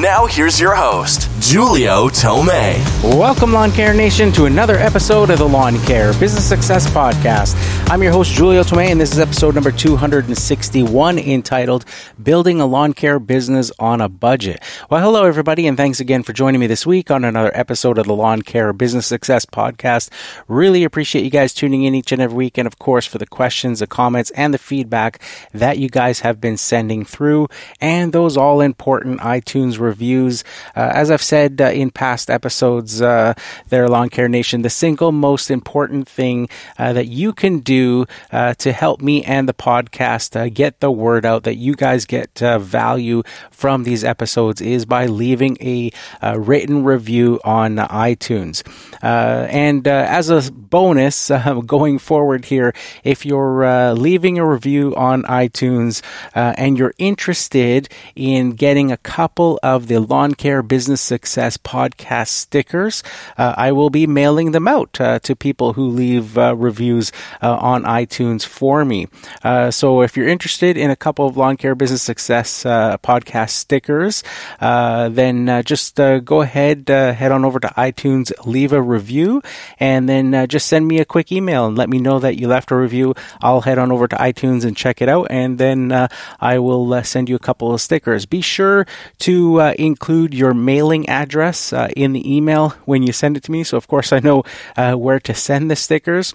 Now, here's your host, Julio Tomei. Welcome, Lawn Care Nation, to another episode of the Lawn Care Business Success Podcast. I'm your host, Julio Tomei, and this is episode number 261 entitled Building a Lawn Care Business on a Budget. Well, hello, everybody, and thanks again for joining me this week on another episode of the Lawn Care Business Success Podcast. Really appreciate you guys tuning in each and every week, and of course, for the questions, the comments, and the feedback that you guys have been sending through, and those all important iTunes reviews. Uh, as I've said uh, in past episodes, uh, there, Lawn Care Nation, the single most important thing uh, that you can do uh, to help me and the podcast uh, get the word out that you guys get value from these episodes is by leaving a written review on iTunes. and as a bonus, going forward here, if you're leaving a review on iTunes and you're interested in getting a couple of the Lawn Care Business Success podcast stickers. Uh, I will be mailing them out uh, to people who leave uh, reviews uh, on iTunes for me. Uh, so if you're interested in a couple of Lawn Care Business Success podcast stickers, then just go ahead, head on over to iTunes, leave a review, and then just send me a quick email and let me know that you left a review. I'll head on over to iTunes and check it out, and then I will send you a couple of stickers. Be sure to uh, include your mailing address uh, in the email when you send it to me. So, of course, I know uh, where to send the stickers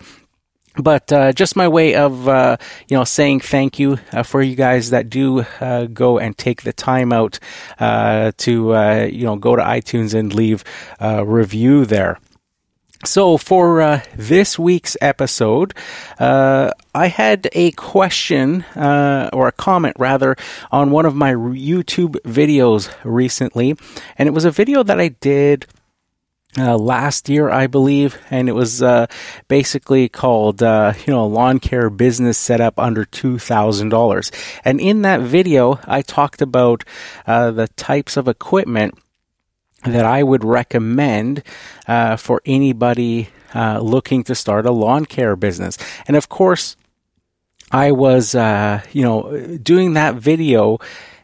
but uh, just my way of uh, you know saying thank you uh, for you guys that do go and take the time out to you know go to iTunes and leave a review there. So, for uh, this week's episode, uh, I had a question, uh, or a comment rather, on one of my YouTube videos recently. And it was a video that I did uh, last year, I believe, and it was uh, basically called, uh, you know, lawn care business set up under two thousand dollars. And in that video, I talked about uh, the types of equipment that I would recommend uh, for anybody uh, looking to start a lawn care business. And of course, I was, uh, you know, doing that video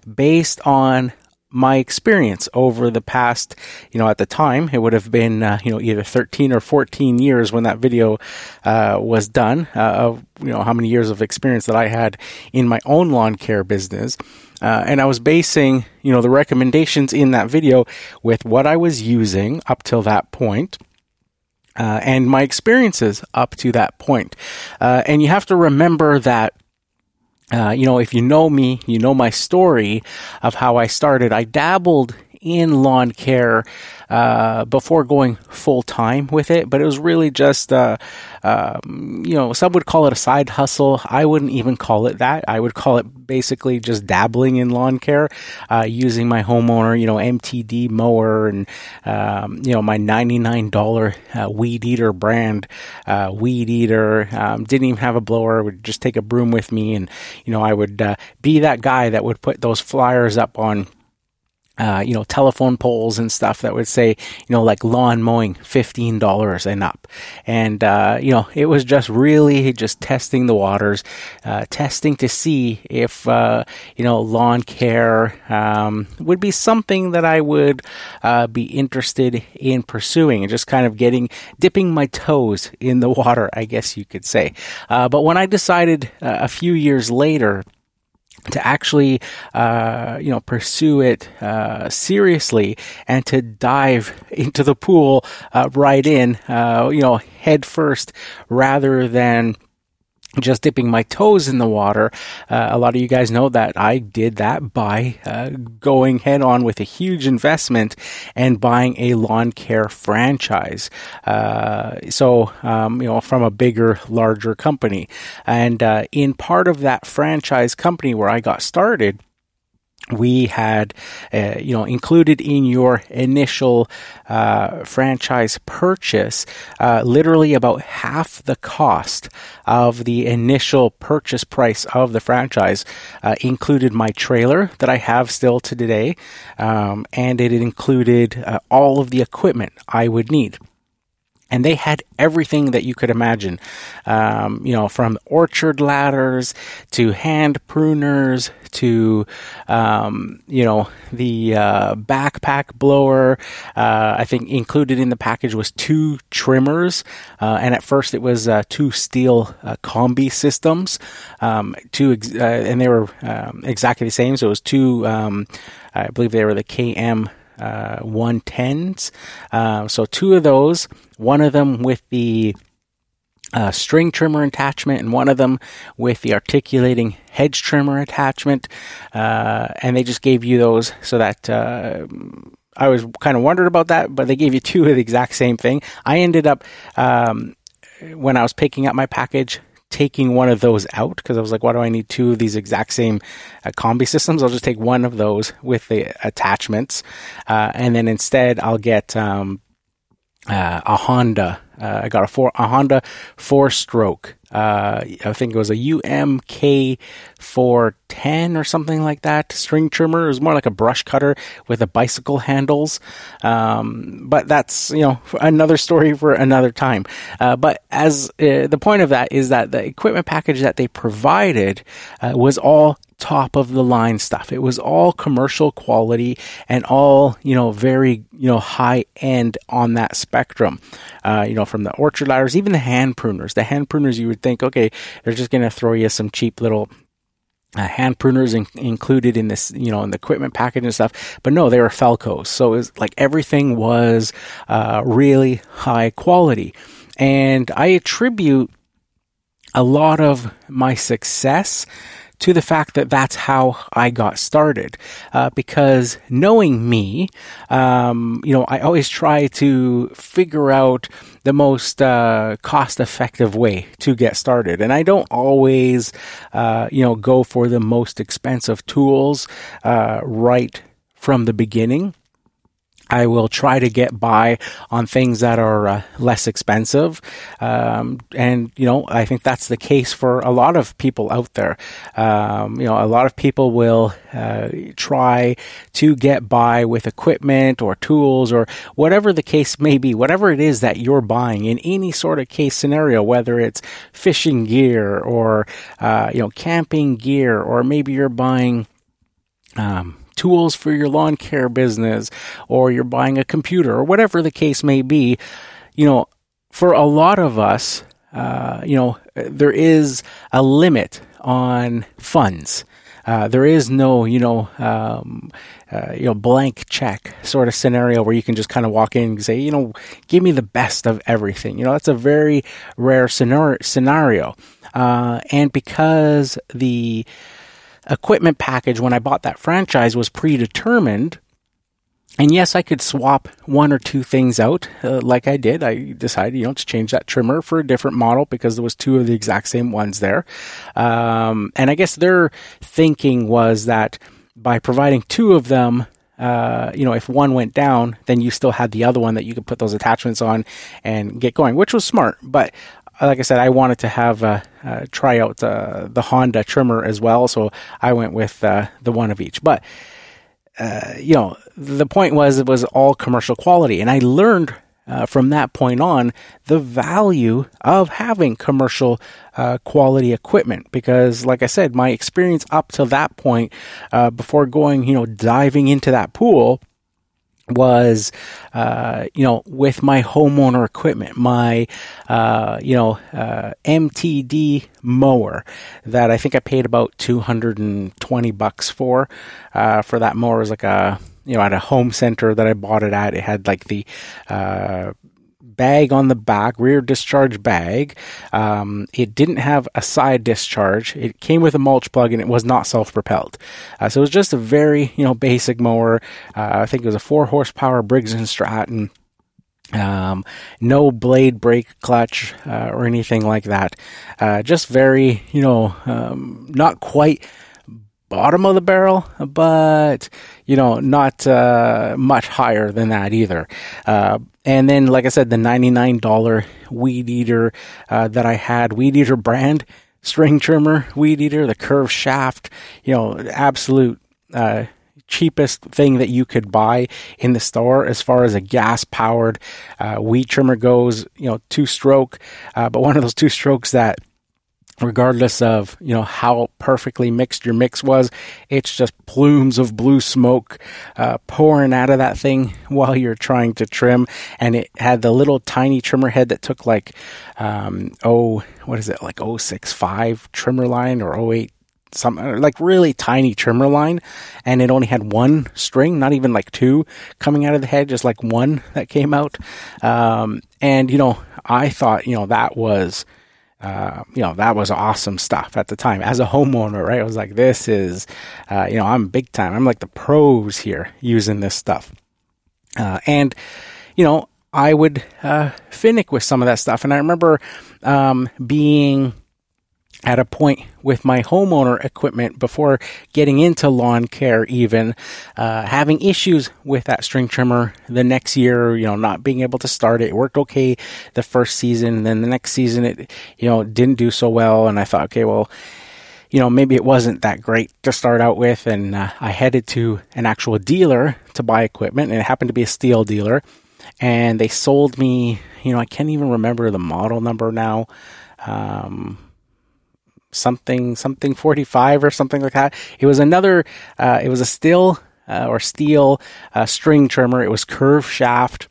based on my experience over the past, you know, at the time, it would have been, uh, you know, either 13 or 14 years when that video uh, was done, uh, of, you know, how many years of experience that I had in my own lawn care business. Uh, and I was basing, you know, the recommendations in that video with what I was using up till that point. Uh, and my experiences up to that point. Uh, and you have to remember that uh, you know, if you know me, you know my story of how I started. I dabbled in lawn care uh, before going full time with it, but it was really just, uh, um, you know, some would call it a side hustle. I wouldn't even call it that. I would call it basically just dabbling in lawn care, uh, using my homeowner, you know, MTD mower and, um, you know, my $99 uh, weed eater brand uh, weed eater. Um, didn't even have a blower, would just take a broom with me. And, you know, I would uh, be that guy that would put those flyers up on uh, you know, telephone poles and stuff that would say, you know, like lawn mowing, $15 and up. And, uh, you know, it was just really just testing the waters, uh, testing to see if, uh, you know, lawn care, um, would be something that I would, uh, be interested in pursuing and just kind of getting, dipping my toes in the water, I guess you could say. Uh, but when I decided a few years later, to actually, uh, you know, pursue it uh, seriously and to dive into the pool uh, right in, uh, you know, head first, rather than just dipping my toes in the water. Uh, a lot of you guys know that I did that by uh, going head on with a huge investment and buying a lawn care franchise. Uh, so, um, you know, from a bigger, larger company. And uh, in part of that franchise company where I got started, we had, uh, you know, included in your initial uh, franchise purchase, uh, literally about half the cost of the initial purchase price of the franchise uh, included my trailer that I have still to today, um, and it included uh, all of the equipment I would need. And they had everything that you could imagine um, you know from orchard ladders to hand pruners to um, you know the uh, backpack blower. Uh, i think included in the package was two trimmers uh, and at first it was uh, two Stihl uh, combi systems. Um, two ex- uh, and they were um, exactly the same. So it was two um, i believe they were the km uh, 110s. Uh, so two of those, one of them with the uh, string trimmer attachment and one of them with the articulating hedge trimmer attachment. Uh, and they just gave you those so that. Uh, I was kind of wondered about that, but they gave you two of the exact same thing. I ended up, um, when I was picking up my package, taking one of those out because I was like, why do I need two of these exact same uh, combi systems? I'll just take one of those with the attachments, uh, and then instead I'll get um, uh, a Honda. Uh, I got a four a Honda four stroke uh, I think it was a UMK 410 or something like that string trimmer. It was more like a brush cutter with a bicycle handles. Um, but that's, you know, another story for another time. Uh, but as uh, the point of that is that the equipment package that they provided uh, was all top of the line stuff. It was all commercial quality and all, you know, very, you know, high end on that spectrum. Uh, you know, from the orchard ladders, even the hand pruners. The hand pruners, you would think, okay, they're just going to throw you some cheap little uh, hand pruners in, included in this, you know, in the equipment package and stuff. But no, they were Felcos. So it was like everything was uh, really high quality. And I attribute a lot of my success to the fact that that's how I got started. Uh, because knowing me, um, you know, I always try to figure out the most uh, cost effective way to get started. And I don't always, uh, you know, go for the most expensive tools uh, right from the beginning. I will try to get by on things that are uh, less expensive. Um, and, you know, I think that's the case for a lot of people out there. Um, you know, a lot of people will uh, try to get by with equipment or tools or whatever the case may be, whatever it is that you're buying in any sort of case scenario, whether it's fishing gear or, uh, you know, camping gear, or maybe you're buying, um, tools for your lawn care business or you're buying a computer or whatever the case may be, you know, for a lot of us, uh, you know, there is a limit on funds. Uh, there is no, you know, um, uh, you know, blank check sort of scenario where you can just kind of walk in and say, you know, give me the best of everything. You know, that's a very rare scenario. Uh, and because the equipment package when I bought that franchise was predetermined. And yes, I could swap one or two things out, uh, like I did. I decided, you know, to change that trimmer for a different model because there was two of the exact same ones there. Um, and I guess their thinking was that by providing two of them, uh, you know, if one went down, then you still had the other one that you could put those attachments on and get going, which was smart. But like I said, I wanted to have uh, uh, try out uh, the Honda trimmer as well, so I went with uh, the one of each. But uh, you know, the point was it was all commercial quality, and I learned uh, from that point on the value of having commercial quality equipment because, like I said, my experience up to that point, before going, you know, diving into that pool was, uh, you know, with my homeowner equipment, my, uh, you know, uh, MTD mower that I think I paid about 220 bucks for, uh, for that mower. It was like a, you know, at a home center that I bought it at. It had like the, uh, bag on the back, rear discharge bag. Um, it didn't have a side discharge. It came with a mulch plug and it was not self propelled. Uh, so it was just a very you know basic mower. Uh, I think it was a four horsepower Briggs and Stratton. Um, no blade brake clutch uh, or anything like that. Uh, just very, you know, um, not quite bottom of the barrel, but you know, not uh, much higher than that either. Uh, and then, like I said, the $99 weed eater uh, that I had, weed eater brand string trimmer, weed eater, the curved shaft, you know, absolute uh, cheapest thing that you could buy in the store as far as a gas powered uh, weed trimmer goes, you know, two stroke, uh, but one of those two strokes that regardless of you know how perfectly mixed your mix was it's just plumes of blue smoke uh, pouring out of that thing while you're trying to trim. And it had the little tiny trimmer head that took like um, oh what is it like 065 trimmer line or 08 some like really tiny trimmer line. And it only had one string not even like two coming out of the head just like one that came out. Um, and you know i thought you know that was uh, you know, that was awesome stuff at the time as a homeowner, right? I was like, this is, uh, you know, I'm big time. I'm like the pros here using this stuff. Uh, and, you know, I would uh, finick with some of that stuff. And I remember um, being at a point with my homeowner equipment before getting into lawn care even uh, having issues with that string trimmer the next year you know not being able to start it. it worked okay the first season then the next season it you know didn't do so well and i thought okay well you know maybe it wasn't that great to start out with and uh, i headed to an actual dealer to buy equipment and it happened to be a Stihl dealer and they sold me you know i can't even remember the model number now um, something something 45 or something like that. It was another. Uh, it was a Stihl uh, or steel uh, string trimmer. It was curved shaft.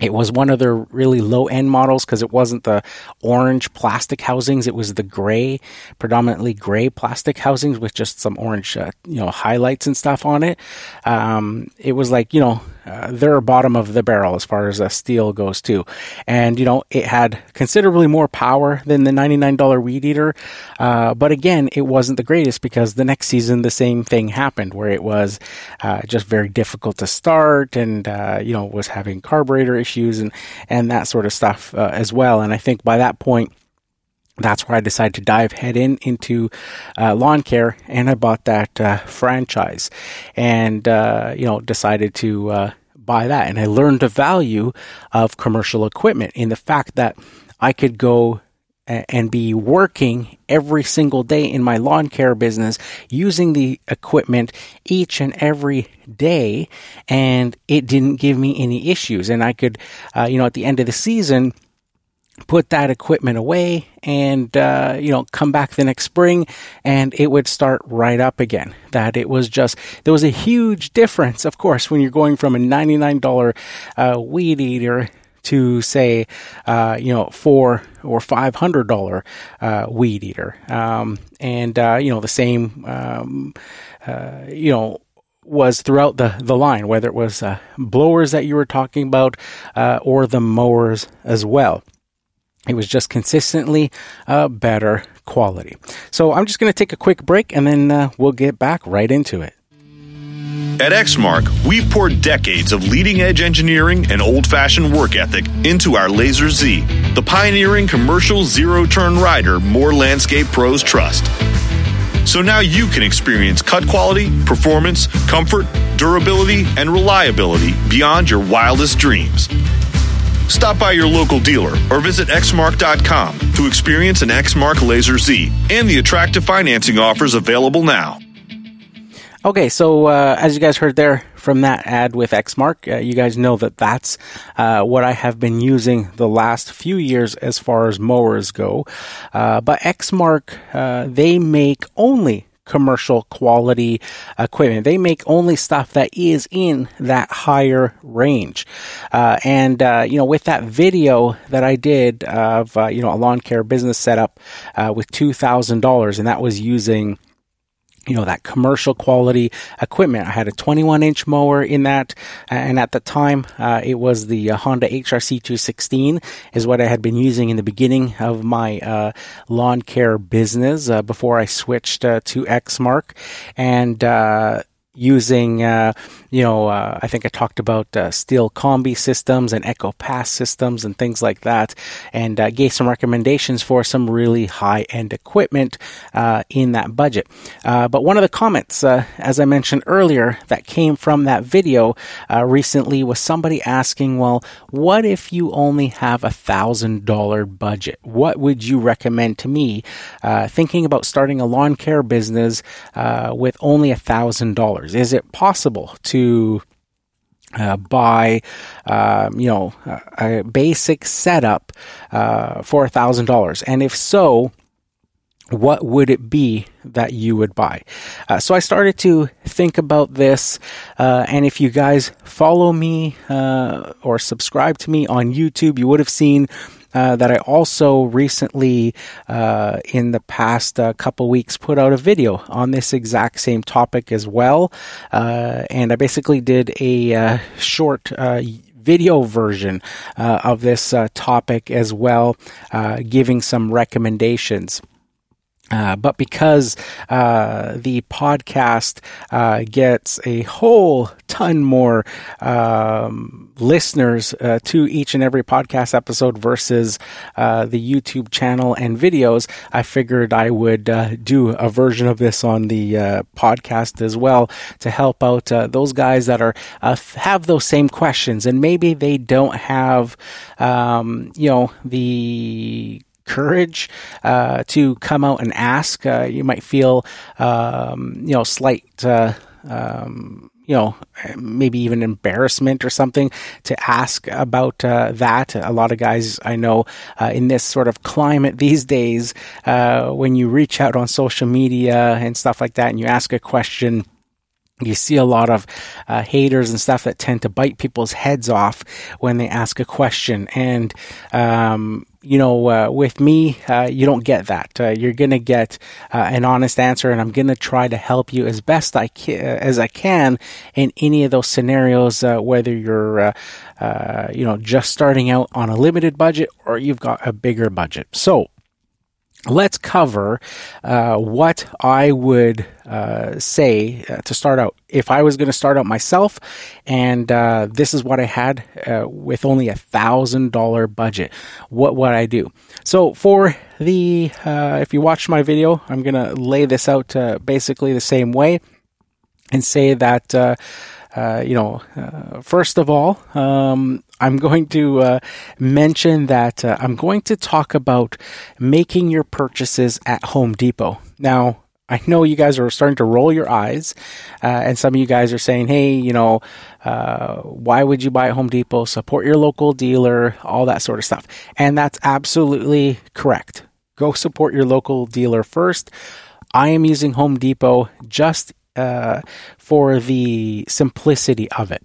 It was one of their really low end models because it wasn't the orange plastic housings. It was the gray, predominantly gray plastic housings with just some orange, uh, you know, highlights and stuff on it. Um, it was like, you know, uh, their bottom of the barrel as far as a Stihl goes too. And, you know, it had considerably more power than the $99 weed eater. Uh, but again, it wasn't the greatest because the next season, the same thing happened where it was uh, just very difficult to start and, uh, you know, was having carburetor issues and, and that sort of stuff uh, as well. And I think by that point, that's where I decided to dive head in into uh, lawn care, and I bought that uh, franchise, and uh, you know decided to uh, buy that, and I learned the value of commercial equipment in the fact that I could go and be working every single day in my lawn care business using the equipment each and every day, and it didn't give me any issues, and I could, uh, you know, at the end of the season put that equipment away and uh, you know come back the next spring and it would start right up again. That it was just there was a huge difference of course when you're going from a $99 uh, weed eater to say uh, you know four or five hundred dollar uh, weed eater um, and uh, you know the same um, uh, you know was throughout the, the line, whether it was uh, blowers that you were talking about uh, or the mowers as well. It was just consistently uh, better quality. So I'm just going to take a quick break and then uh, we'll get back right into it. At Exmark, we've poured decades of leading edge engineering and old fashioned work ethic into our Laser Z, the pioneering commercial zero turn rider more landscape pros trust. So now you can experience cut quality, performance, comfort, durability, and reliability beyond your wildest dreams. Stop by your local dealer or visit exmark.com to experience an Exmark Laser Z and the attractive financing offers available now. Okay, so uh, as you guys heard there from that ad with Exmark, uh, you guys know that that's uh, what I have been using the last few years as far as mowers go. Uh, but Exmark, uh, they make only commercial quality equipment. They make only stuff that is in that higher range. Uh, and, uh, you know, with that video that I did of, uh, you know, a lawn care business setup uh, with $2,000, and that was using you know that commercial quality equipment. I had a 21 inch mower in that, and at the time uh, it was the uh, Honda HRC 216 is what I had been using in the beginning of my uh, lawn care business uh, before I switched uh, to Exmark and uh, using uh, you know, uh, I think I talked about uh, Stihl Combi systems and Echo PAS systems and things like that, and uh, gave some recommendations for some really high end equipment uh, in that budget. Uh, but one of the comments, uh, as I mentioned earlier, that came from that video recently was somebody asking, well, what if you only have a thousand dollar budget? What would you recommend to me? thinking about starting a lawn care business with only a thousand dollars. Is it possible to uh, buy, um, you know, a, basic setup uh, for a thousand dollars, and if so, what would it be that you would buy? Uh, so I started to think about this, uh, and if you guys follow me uh, or subscribe to me on YouTube, you would have seen uh, that I also recently, uh, in the past uh, couple weeks, put out a video on this exact same topic as well. Uh, and I basically did a short video version of this topic as well, giving some recommendations. Uh, but because uh, the podcast uh, gets a whole ton more um, listeners uh, to each and every podcast episode versus uh, the YouTube channel and videos, I figured I would uh, do a version of this on the podcast as well to help out those guys that are have those same questions. And maybe they don't have um, you know the courage uh, to come out and ask. Uh, you might feel, um, you know, slight. Uh, um, you know, maybe even embarrassment or something to ask about uh, that. A lot of guys I know uh, in this sort of climate these days, uh, when you reach out on social media and stuff like that and you ask a question, you see a lot of uh, haters and stuff that tend to bite people's heads off when they ask a question. And, um, you know, uh, with me, uh, you don't get that. Uh, you're going to get uh, an honest answer, and I'm going to try to help you as best I can, as I can in any of those scenarios, uh, whether you're, you know, just starting out on a limited budget or you've got a bigger budget. So, let's cover uh, what I would uh, say uh, to start out. If I was going to start out myself, and uh, this is what I had uh, with only a thousand dollar budget, what would I do? So for the, uh, if you watch my video, I'm going to lay this out basically the same way, and say that you know, first of all, um, I'm going to uh, mention that uh, I'm going to talk about making your purchases at Home Depot. Now, I know you guys are starting to roll your eyes, uh, and some of you guys are saying, hey, you know, why would you buy at Home Depot? Support your local dealer, all that sort of stuff. And that's absolutely correct. Go support your local dealer first. I am using Home Depot just uh, for the simplicity of it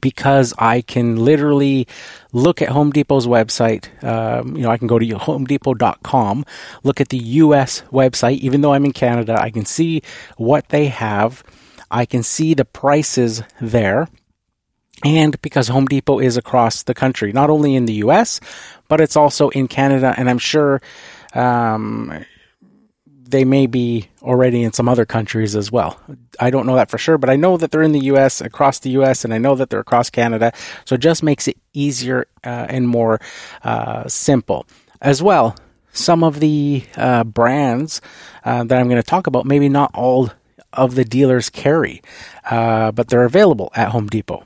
because I can literally look at Home Depot's website. Um, you know, I can go to homedepot.com, look at the US website, even though I'm in Canada, I can see what they have. I can see the prices there. And because Home Depot is across the country, not only in the US, but it's also in Canada. And I'm sure um, they may be already in some other countries as well. I don't know that for sure, but I know that they're in the US, across the US, and I know that they're across Canada. So it just makes it easier uh, and more uh, simple. As well, some of the uh, brands uh, that I'm going to talk about, maybe not all of the dealers carry, uh, but they're available at Home Depot.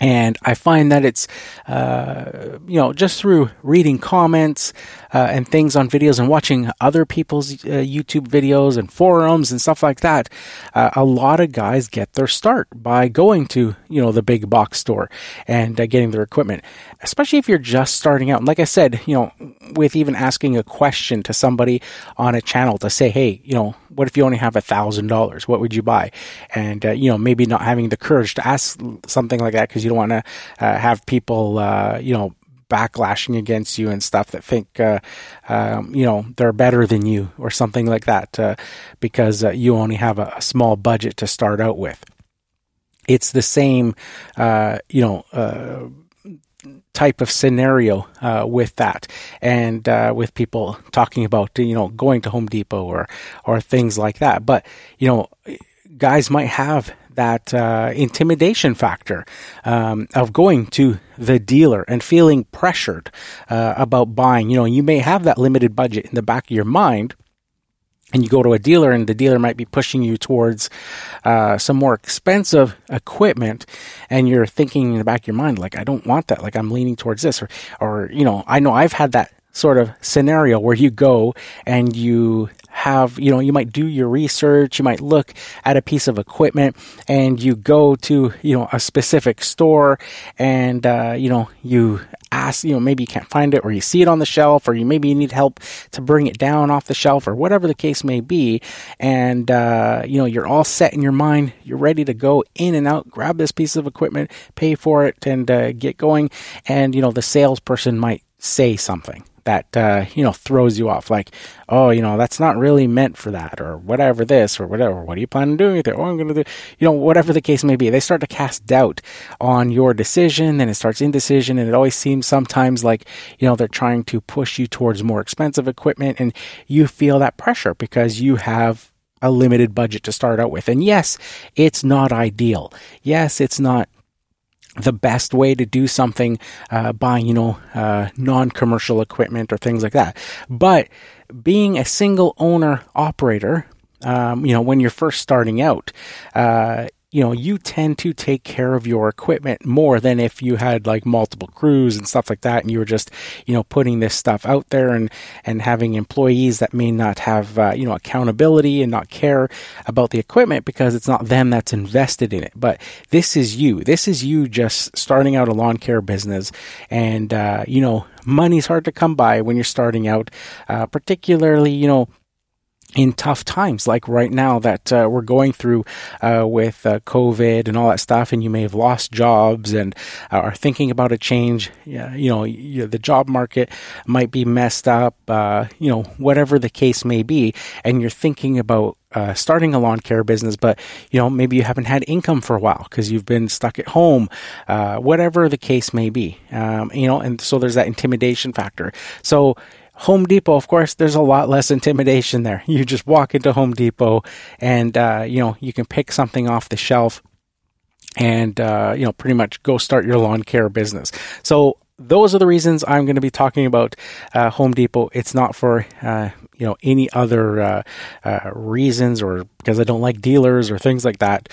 And I find that it's, uh, you know, just through reading comments uh, and things on videos and watching other people's uh, YouTube videos and forums and stuff like that, uh, a lot of guys get their start by going to, you know, the big box store and uh, getting their equipment, especially if you're just starting out. And like I said, you know, with even asking a question to somebody on a channel to say, hey, you know, what if you only have a thousand dollars? What would you buy? And uh, you know, maybe not having the courage to ask something like that because you don't want to uh, have people, you know, backlashing against you and stuff that think, uh, um, you know, they're better than you or something like that uh, because uh, you only have a, a, small budget to start out with. It's the same, you know type of scenario uh, with that, and uh, with people talking about you know going to Home Depot or or things like that. But you know, guys might have that uh, intimidation factor um, of going to the dealer and feeling pressured uh, about buying. You know, you may have that limited budget in the back of your mind and you go to a dealer and the dealer might be pushing you towards uh, some more expensive equipment and you're thinking in the back of your mind like i don't want that like i'm leaning towards this or or you know i know i've had that sort of scenario where you go and you have, you know, you might do your research, you might look at a piece of equipment and you go to, you know, a specific store and, uh, you know, you ask, you know, maybe you can't find it or you see it on the shelf or you maybe you need help to bring it down off the shelf or whatever the case may be. And, uh, you know, you're all set in your mind. You're ready to go in and out, grab this piece of equipment, pay for it and uh, get going. And, you know, the salesperson might say something that uh, you know throws you off. Like oh you know that's not really meant for that or whatever this or whatever what are you planning on doing with it? Oh i'm going to do you know whatever the case may be. They start to cast doubt on your decision and it starts indecision and it always seems sometimes like you know they're trying to push you towards more expensive equipment and you feel that pressure because you have a limited budget to start out with. And yes it's not ideal. Yes it's not the best way to do something, uh, buying, you know, uh, non commercial equipment or things like that. But being a single owner operator, um, you know, when you're first starting out, uh, you know, you tend to take care of your equipment more than if you had like multiple crews and stuff like that, and you were just, you know, putting this stuff out there and and having employees that may not have, uh, you know, accountability and not care about the equipment because it's not them that's invested in it. But this is you. This is you just starting out a lawn care business, and uh, you know, money's hard to come by when you're starting out, uh, particularly, you know in tough times like right now that uh, we're going through uh, with uh, COVID and all that stuff, and you may have lost jobs and uh, are thinking about a change. You know, you, the job market might be messed up. Uh, you know, whatever the case may be, and you're thinking about uh, starting a lawn care business, but you know maybe you haven't had income for a while because you've been stuck at home, uh, whatever the case may be. Um, you know, and so there's that intimidation factor. So Home Depot, of course, there's a lot less intimidation there. You just walk into Home Depot and, uh, you know, you can pick something off the shelf and, uh, you know, pretty much go start your lawn care business. So those are the reasons I'm going to be talking about uh, Home Depot. It's not for, uh, you know, any other uh, uh, reasons or because I don't like dealers or things like that.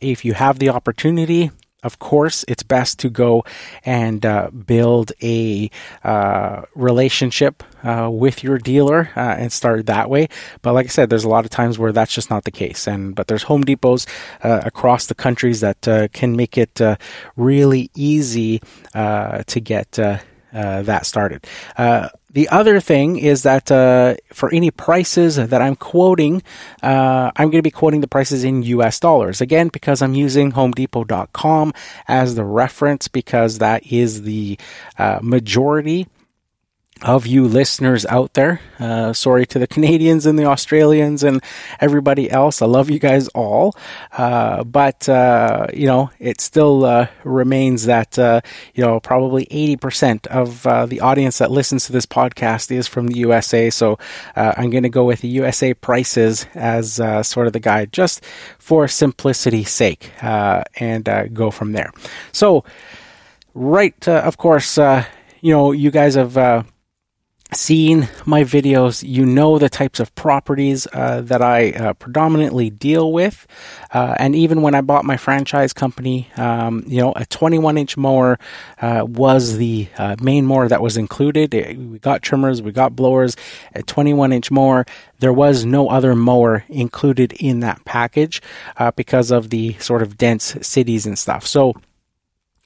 if you have the opportunity, of course, it's best to go and uh, build a uh, relationship uh, with your dealer uh, and start that way. But like I said, there's a lot of times where that's just not the case. And but there's Home Depots uh, across the countries that uh, can make it really easy to get that started. The other thing is that uh, for any prices that I'm quoting, uh, I'm going to be quoting the prices in US dollars. Again, because I'm using HomeDepot.com as the reference, because that is the uh, majority of you listeners out there. Uh, sorry to the Canadians and the Australians and everybody else. I love you guys all. Uh, but, uh, you know, it still uh, remains that, uh, you know, probably 80% of uh, the audience that listens to this podcast is from the USA. So I'm going to go with the USA prices as sort of the guide just for simplicity's sake and go from there. So, right, of course, you know, you guys have seen my videos, you know the types of properties uh, that I uh, predominantly deal with. Uh, and even when I bought my franchise company, um, you know, a 21 inch mower uh, was the uh, main mower that was included. We got trimmers, we got blowers, a 21 inch mower. There was no other mower included in that package uh, because of the sort of dense cities and stuff. So,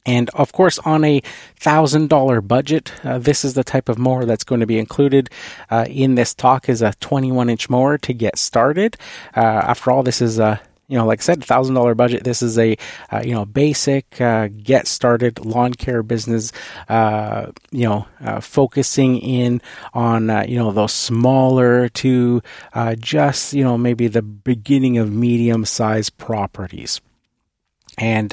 and of course, on a thousand dollar budget, uh, this is the type of mower that's going to be included uh, in this talk is a 21 inch mower to get started. Uh, after all, this is a you know, like I said, thousand dollar budget. This is a uh, you know basic uh, get started lawn care business. Uh, you know, uh, focusing in on uh, you know those smaller to uh, just you know maybe the beginning of medium sized properties, and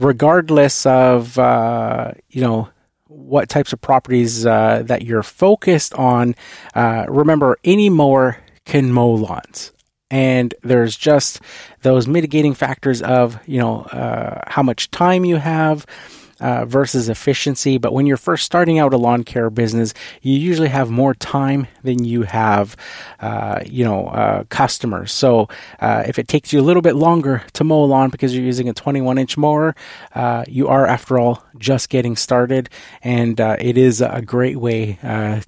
regardless of uh, you know what types of properties uh, that you're focused on. Uh, remember, any mower can mow lawns. and there's just those mitigating factors of you know uh, how much time you have uh, versus efficiency. But when you're first starting out a lawn care business, you usually have more time than you have, uh, you know, uh, customers. So uh, if it takes you a little bit longer to mow a lawn because you're using a 21 inch mower, uh, you are, after all, just getting started, and uh, it is a great way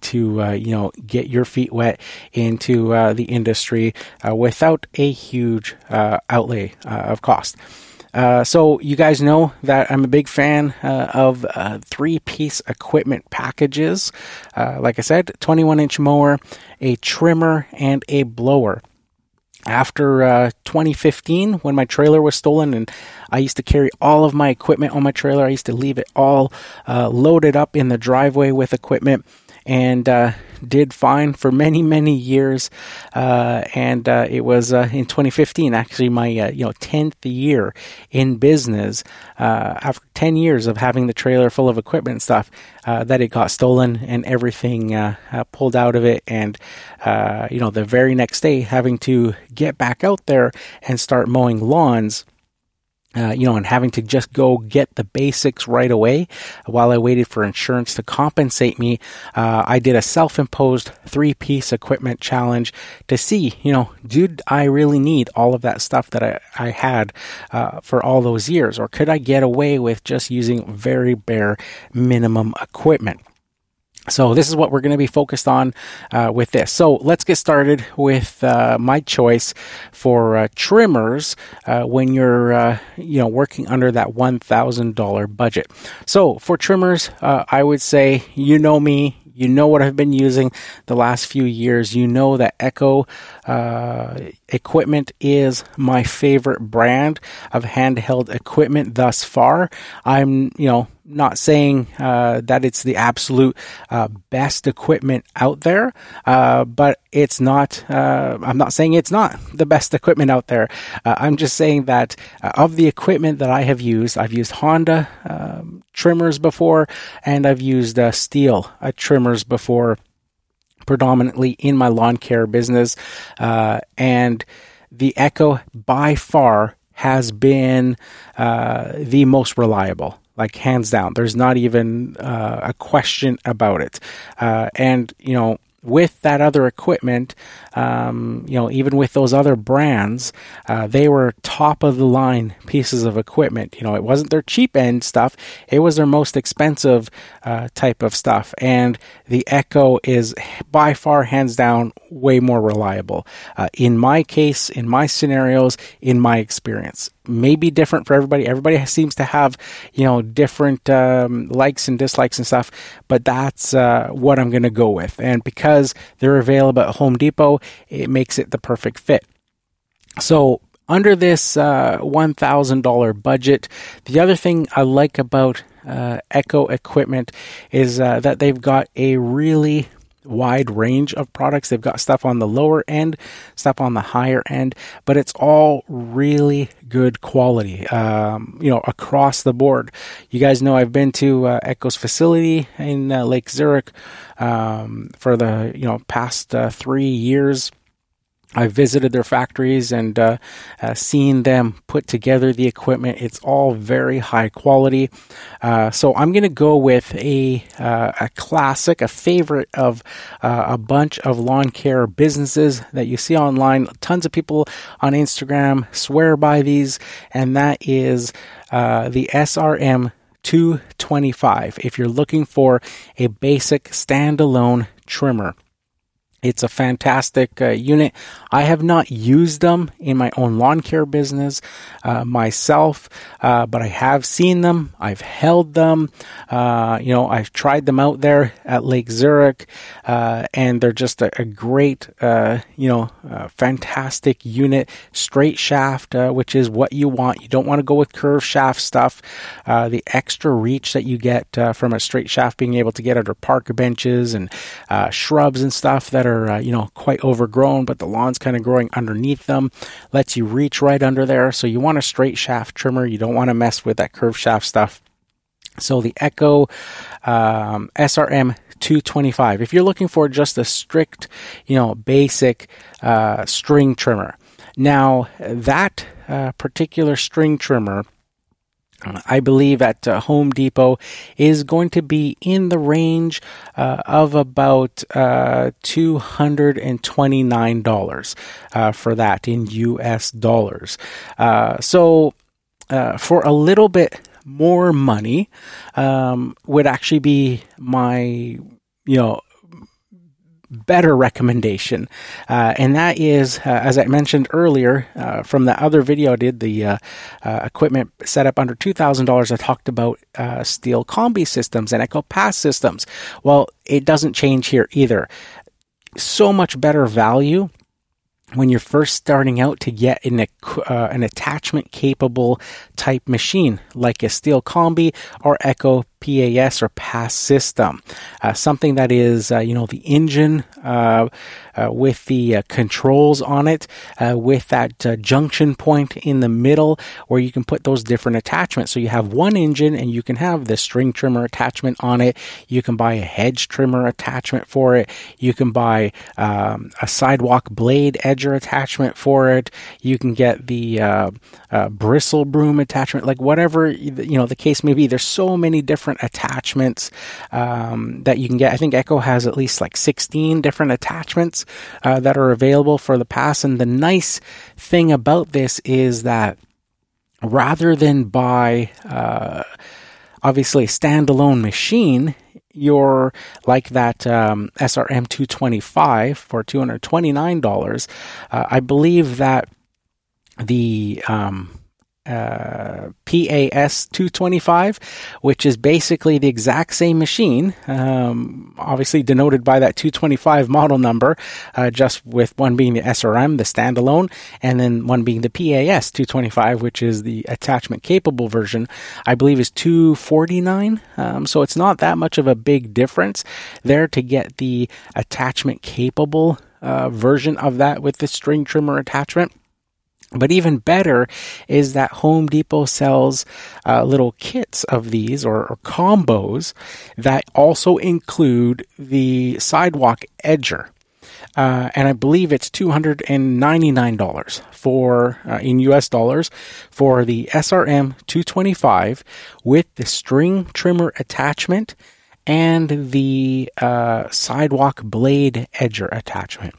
to, you know, get your feet wet into the industry without a huge outlay of cost. Uh, so you guys know that I'm a big fan uh, of uh, three-piece equipment packages. Uh, like I said, 21-inch mower, a trimmer, and a blower. After uh, 2015, when my trailer was stolen, and I used to carry all of my equipment on my trailer, I used to leave it all loaded up in the driveway with equipment and uh, did fine for many many years. Uh, and uh, it was uh, in 2015, actually my uh, you know 10th year in business. Uh, after 10 years of having the trailer full of equipment and stuff, that it got stolen and everything pulled out of it, and you know the very next day having to get back out there and start mowing lawns uh, you know, and having to just go get the basics right away while I waited for insurance to compensate me, uh, I did a self imposed three piece equipment challenge to see, you know, did I really need all of that stuff that I, I had uh, for all those years? Or could I get away with just using very bare minimum equipment? So this is what we're going to be focused on uh, with this. So let's get started with uh, my choice for uh, trimmers uh, when you're uh, you know working under that one thousand dollar budget. So for trimmers, uh, I would say you know me. You know what I've been using the last few years. You know that Echo equipment is my favorite brand of handheld equipment thus far. I'm you know not saying uh, that it's the absolute uh, best equipment out there, uh, but it's not. Uh, I'm not saying it's not the best equipment out there. Uh, I'm just saying that uh, of the equipment that I have used, I've used Honda um, trimmers before, and I've used Stihl trimmers before, predominantly in my lawn care business, and the Echo by far has been the most reliable like hands down. There's not even uh, a question about it. Uh, and you know, with that other equipment, um, you know, even with those other brands, uh, they were top of the line pieces of equipment. You know, it wasn't their cheap end stuff; it was their most expensive uh, type of stuff. And the Echo is by far, hands down, way more reliable. Uh, in my case, in my scenarios, in my experience, may be different for everybody. Everybody seems to have, you know, different um, likes and dislikes and stuff, but that's uh, what I'm going to go with. And because they're available at Home Depot, it makes it the perfect fit. So, under this uh, $1,000 budget, the other thing I like about uh, Echo equipment is uh, that they've got a really wide range of products. They've got stuff on the lower end, stuff on the higher end, but it's all really good quality, um, you know, across the board. You guys know I've been to uh, Echo's facility in uh, Lake Zurich um, for the, you know, past uh, three years. I visited their factories and uh, uh, seen them put together the equipment. It's all very high quality. Uh, so I'm going to go with a uh, a classic, a favorite of uh, a bunch of lawn care businesses that you see online. Tons of people on Instagram swear by these, and that is uh, the SRM 225. If you're looking for a basic standalone trimmer. It's a fantastic uh, unit. I have not used them in my own lawn care business uh, myself, uh, but I have seen them. I've held them. Uh, you know, I've tried them out there at Lake Zurich, uh, and they're just a, a great, uh, you know, fantastic unit. Straight shaft, which is what you want. You don't want to go with curved shaft stuff. the extra reach that you get from a straight shaft, being able to get under park benches and shrubs and stuff that are are, uh, you know, quite overgrown, but the lawn's kind of growing underneath them. Lets you reach right under there. So you want a straight shaft trimmer. You don't want to mess with that curved shaft stuff. So the Echo um, SRM 225. If you're looking for just a strict, you know, basic uh, string trimmer, Now, that uh, particular string trimmer I believe at uh, Home Depot is going to be in the range uh, of about uh, $229 uh, for that in US dollars. Uh, so uh, for a little bit more money um, would actually be my you know better recommendation, uh, and that is, uh, as I mentioned earlier, uh, from the other video I did, the uh, uh, equipment set up under two thousand dollars. I talked about uh, Stihl combi systems and Echo PAS systems. Well, it doesn't change here either. So much better value when you're first starting out to get an, uh, an attachment capable type machine like a Stihl combi or echo PAS or PAS system, uh, something that is, uh, you know, the engine uh, uh with the uh, controls on it, with that junction point in the middle where you can put those different attachments. So you have one engine and you can have the string trimmer attachment on it. You can buy a hedge trimmer attachment for it. You can buy um, a sidewalk blade edger attachment for it. You can get the bristle broom attachment, like whatever, you know, the case may be. There's so many different different attachments um, that you can get. I think Echo has at least like 16 different attachments uh, that are available for the PAS. And the nice thing about this is that rather than buy, uh, obviously, a standalone machine, you're like that um, SRM 225 for $229. Uh, I believe that the um, uh, PAS 225, which is basically the exact same machine, um, obviously denoted by that 225 model number, uh, just with one being the SRM, the standalone, and then one being the PAS 225, which is the attachment capable version, I believe is 249. Um, so it's not that much of a big difference there to get the attachment capable uh, version of that with the string trimmer attachment. But even better is that Home Depot sells uh, little kits of these or, or, combos that also include the sidewalk edger. Uh, and I believe it's $299 for uh, in US dollars for the SRM 225 with the string trimmer attachment and the uh, sidewalk blade edger attachment.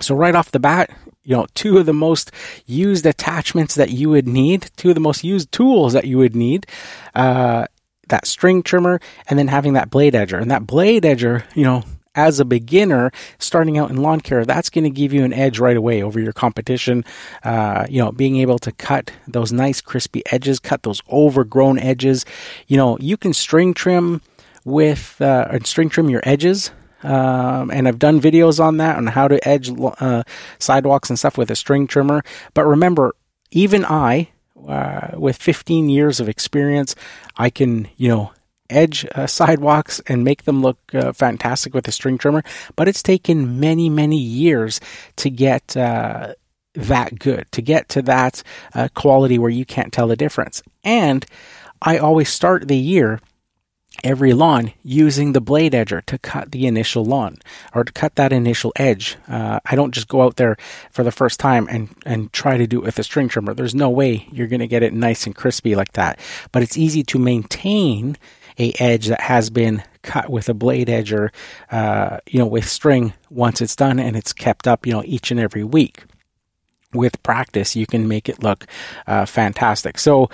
So right off the bat, you know, two of the most used attachments that you would need, two of the most used tools that you would need, uh, that string trimmer, and then having that blade edger. And that blade edger, you know, as a beginner starting out in lawn care, that's going to give you an edge right away over your competition. Uh, you know, being able to cut those nice crispy edges, cut those overgrown edges. You know, you can string trim with uh, string trim your edges um, and I've done videos on that on how to edge uh, sidewalks and stuff with a string trimmer. But remember, even I, uh, with 15 years of experience, I can, you know, edge uh, sidewalks and make them look uh, fantastic with a string trimmer. But it's taken many, many years to get uh, that good, to get to that uh, quality where you can't tell the difference. And I always start the year every lawn using the blade edger to cut the initial lawn or to cut that initial edge. Uh, I don't just go out there for the first time and, and try to do it with a string trimmer. There's no way you're going to get it nice and crispy like that. But it's easy to maintain a edge that has been cut with a blade edger, uh, you know, with string once it's done and it's kept up, you know, each and every week. With practice, you can make it look uh, fantastic. So,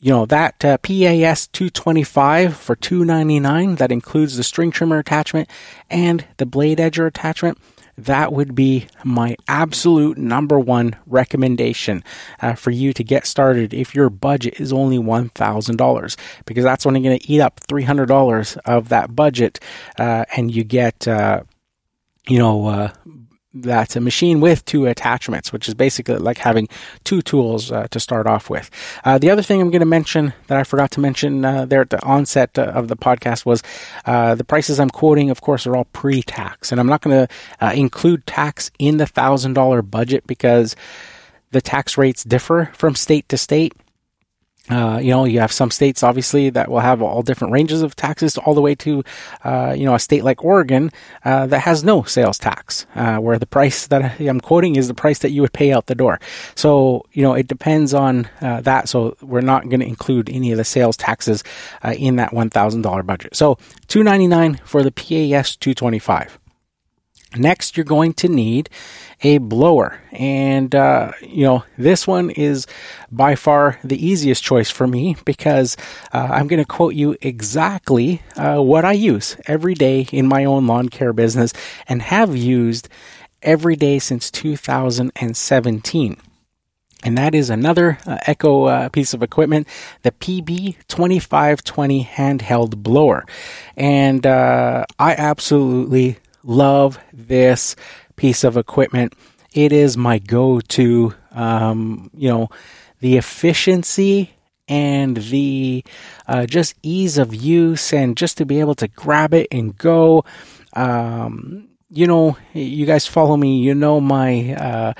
you know that uh, PAS 225 for 299 that includes the string trimmer attachment and the blade edger attachment that would be my absolute number one recommendation uh, for you to get started if your budget is only $1,000 because that's only going to eat up $300 of that budget uh, and you get uh, you know uh, that's a machine with two attachments, which is basically like having two tools uh, to start off with. Uh, the other thing I'm going to mention that I forgot to mention uh, there at the onset uh, of the podcast was uh, the prices I'm quoting, of course, are all pre tax. And I'm not going to uh, include tax in the $1,000 budget because the tax rates differ from state to state. Uh, you know, you have some states obviously that will have all different ranges of taxes, all the way to, uh, you know, a state like Oregon uh, that has no sales tax, uh, where the price that I'm quoting is the price that you would pay out the door. So, you know, it depends on uh, that. So we're not going to include any of the sales taxes uh, in that one thousand dollar budget. So, two ninety nine for the PAS two twenty five. Next, you're going to need a blower. And, uh, you know, this one is by far the easiest choice for me because uh, I'm going to quote you exactly uh, what I use every day in my own lawn care business and have used every day since 2017 and that is another uh, Echo uh, piece of equipment, the PB2520 handheld blower. And uh, I absolutely love this piece of equipment. It is my go to, um, you know, the efficiency and the uh, just ease of use and just to be able to grab it and go. Um, you know, you guys follow me, you know, my, uh,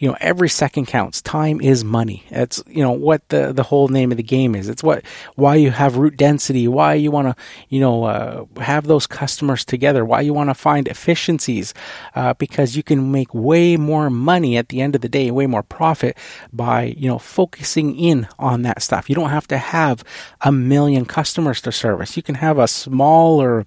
you know every second counts. Time is money. It's you know what the the whole name of the game is. It's what why you have route density why you want to you know uh, have those customers together why you want to find efficiencies uh, because you can make way more money at the end of the day way more profit by you know focusing in on that stuff. You don't have to have a million customers to service. You can have a smaller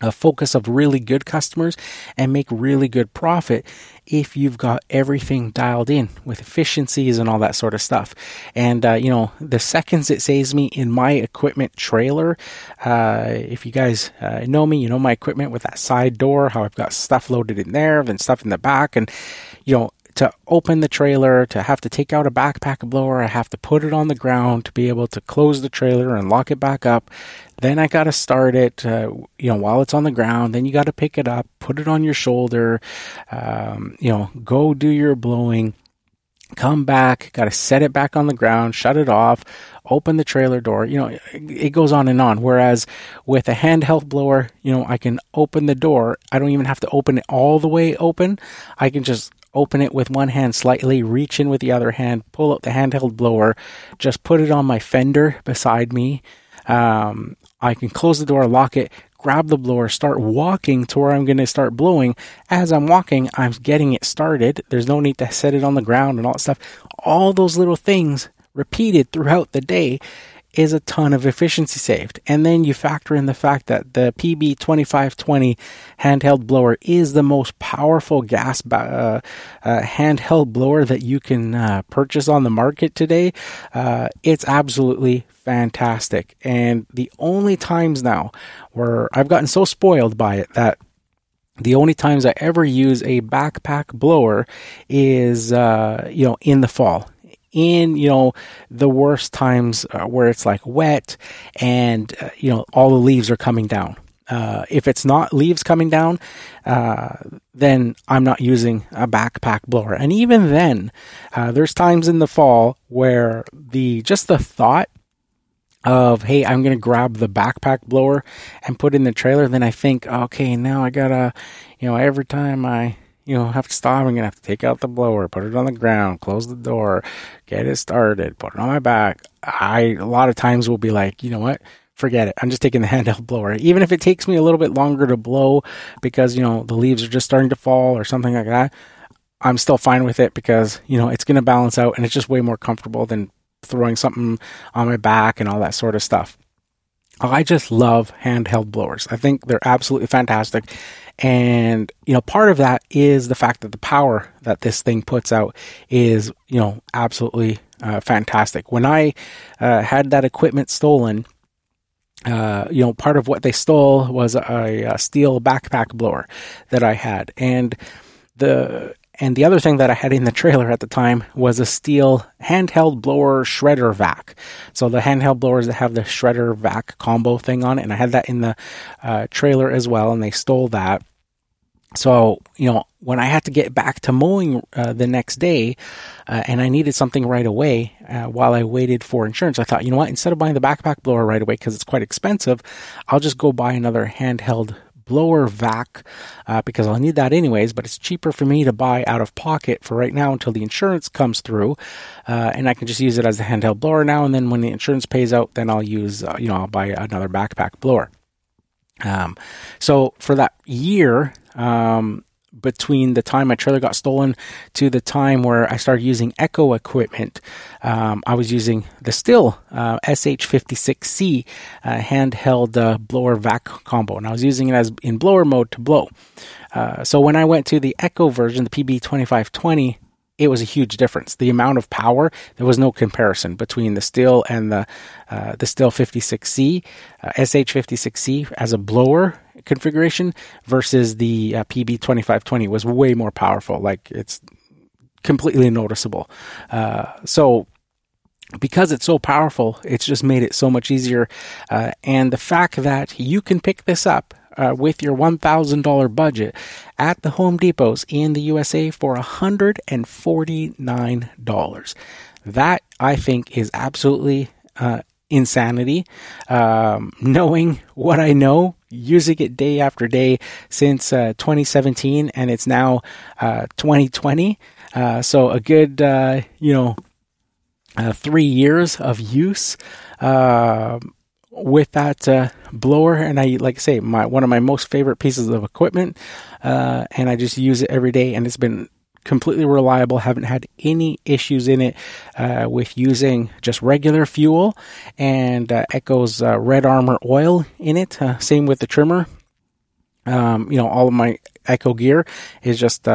a focus of really good customers and make really good profit if you've got everything dialed in with efficiencies and all that sort of stuff. And, uh, you know, the seconds it saves me in my equipment trailer, uh, if you guys uh, know me, you know my equipment with that side door, how I've got stuff loaded in there, then stuff in the back. And, you know, to open the trailer, to have to take out a backpack blower, I have to put it on the ground to be able to close the trailer and lock it back up. Then I got to start it, uh, you know, while it's on the ground. Then you got to pick it up, put it on your shoulder, um, you know, go do your blowing, come back, got to set it back on the ground, shut it off, open the trailer door. You know, it goes on and on. Whereas with a handheld blower, you know, I can open the door. I don't even have to open it all the way open. I can just open it with one hand slightly, reach in with the other hand, pull out the handheld blower, just put it on my fender beside me. Um, I can close the door, lock it, grab the blower, start walking to where I'm going to start blowing. As I'm walking, I'm getting it started. There's no need to set it on the ground and all that stuff. All those little things repeated throughout the day is a ton of efficiency saved. And then you factor in the fact that the PB2520 handheld blower is the most powerful gas uh, uh, handheld blower that you can uh, purchase on the market today. Uh, it's absolutely fantastic. And the only times now where I've gotten so spoiled by it that the only times I ever use a backpack blower is, uh, you know, in the fall in you know the worst times uh, where it's like wet and uh, you know all the leaves are coming down. Uh, if it's not leaves coming down uh, then i'm not using a backpack blower. And even then uh, there's times in the fall where the just the thought of hey i'm going to grab the backpack blower and put in the trailer then i think okay now i gotta you know every time i you know, have to stop. I'm gonna have to take out the blower, put it on the ground, close the door, get it started, put it on my back. I a lot of times will be like, you know what? Forget it. I'm just taking the handheld blower. Even if it takes me a little bit longer to blow because, you know, the leaves are just starting to fall or something like that, I'm still fine with it because, you know, it's going to balance out and it's just way more comfortable than throwing something on my back and all that sort of stuff. I just love handheld blowers. I think they're absolutely fantastic. And, you know, part of that is the fact that the power that this thing puts out is, you know, absolutely uh, fantastic. When I uh, had that equipment stolen, uh, you know, part of what they stole was a, a, Stihl backpack blower that I had. And the and the other thing that I had in the trailer at the time was a Stihl handheld blower shredder vac. So the handheld blowers that have the shredder vac combo thing on it, and I had that in the uh, trailer as well, and they stole that. So, you know, when I had to get back to mowing uh, the next day uh, and I needed something right away uh, while I waited for insurance, I thought, you know what, instead of buying the backpack blower right away because it's quite expensive, I'll just go buy another handheld blower vac uh, because I'll need that anyways, but it's cheaper for me to buy out of pocket for right now until the insurance comes through. Uh, and I can just use it as a handheld blower now. And then when the insurance pays out, then I'll use, uh, you know, I'll buy another backpack blower. Um, so for that year, um, between the time my trailer got stolen to the time where I started using Echo equipment, um, I was using the Stihl uh, SH56C uh, handheld uh, blower vac combo, and I was using it as in blower mode to blow. Uh, so when I went to the Echo version, the PB2520, it was a huge difference. The amount of power, there was no comparison between the Stihl and the uh, the Stihl 56C, uh, SH56C as a blower configuration versus the uh, PB2520 was way more powerful. Like it's completely noticeable. Uh, so because it's so powerful, it's just made it so much easier. Uh, and the fact that you can pick this up uh, with your $1,000 budget at the Home Depots in the USA for $149. That, I think, is absolutely uh, insanity. Um, knowing what I know, using it day after day since uh, 2017, and it's now 2020. Uh, uh, so a good, uh, you know, three years of use. Um, with that uh, blower, and I like I say, my one of my most favorite pieces of equipment, uh, and I just use it every day, and it's been completely reliable. Haven't had any issues in it uh, with using just regular fuel, and uh, Echo's uh, Red Armor oil in it. Uh, same with the trimmer. Um, you know, all of my Echo gear is just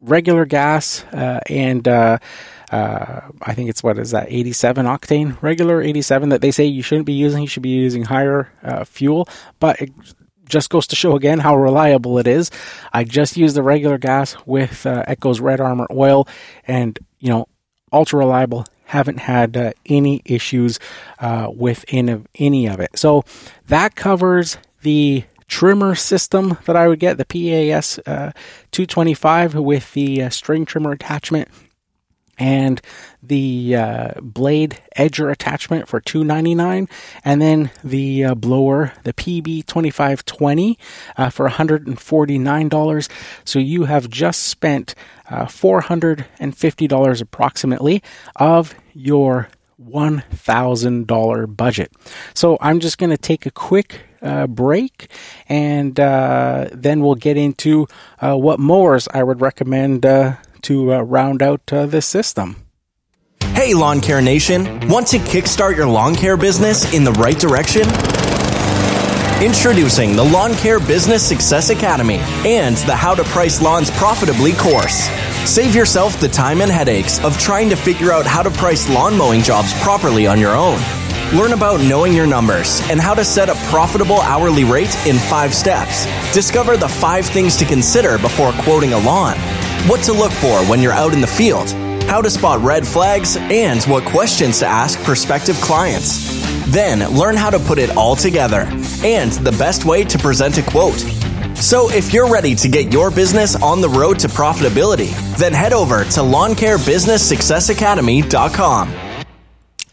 regular gas and uh, I think it's what is that 87 octane regular 87 that they say you shouldn't be using. You should be using higher uh, fuel, but it just goes to show again how reliable it is. I just use the regular gas with uh, Echo's Red Armor oil, and you know, ultra reliable. Haven't had uh, any issues uh, with any of, any of it. So that covers the trimmer system that I would get, the PAS uh, 225 with the uh, string trimmer attachment and the uh, blade edger attachment for 299 and then the uh, blower the pb2520 uh, for $149 so you have just spent uh, $450 approximately of your $1000 budget. So i'm just going to take a quick uh, break, and uh, then we'll get into uh, what mowers I would recommend uh, to uh, round out uh, this system. Hey, Lawn Care Nation! Want to kickstart your lawn care business in the right direction? Introducing the Lawn Care Business Success Academy and the How to Price Lawns Profitably course. Save yourself the time and headaches of trying to figure out how to price lawn mowing jobs properly on your own. Learn about knowing your numbers and how to set a profitable hourly rate in five steps. Discover the five things to consider before quoting a lawn what to look for when you're out in the field, how to spot red flags, and what questions to ask prospective clients. Then learn how to put it all together and the best way to present a quote. So if you're ready to get your business on the road to profitability, then head over to lawncarebusinesssuccessacademy.com.